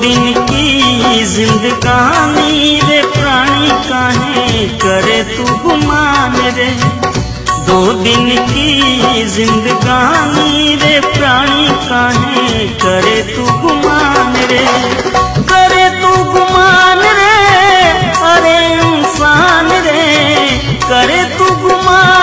दिन की जिंदगानी रे प्राणी काहे करे तू गुमान रे? दो दिन की जिंदगानी रे प्राणी काहे करे तू गुमान रे? करे तू गुमान रे, अरे इंसान रे। करे तू गुमान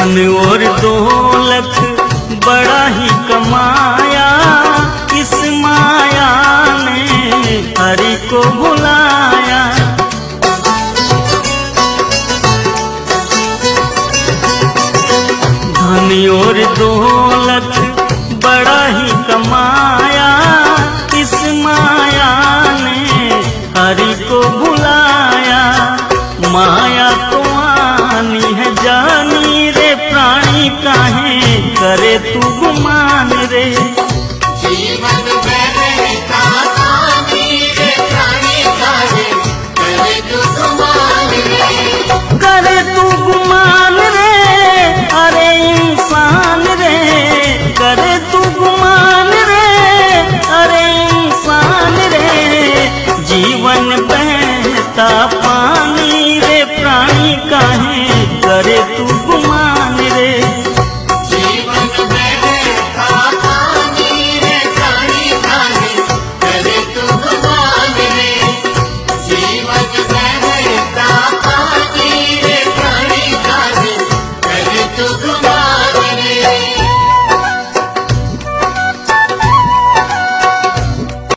धन और दौलत बड़ा ही कमाया। इस माया ने हरि को बुलाया। धन और दौलत बड़ा ही कमाया। इस माया ने हरि को बुलाया। माया करे तू गुमान रे। जीवन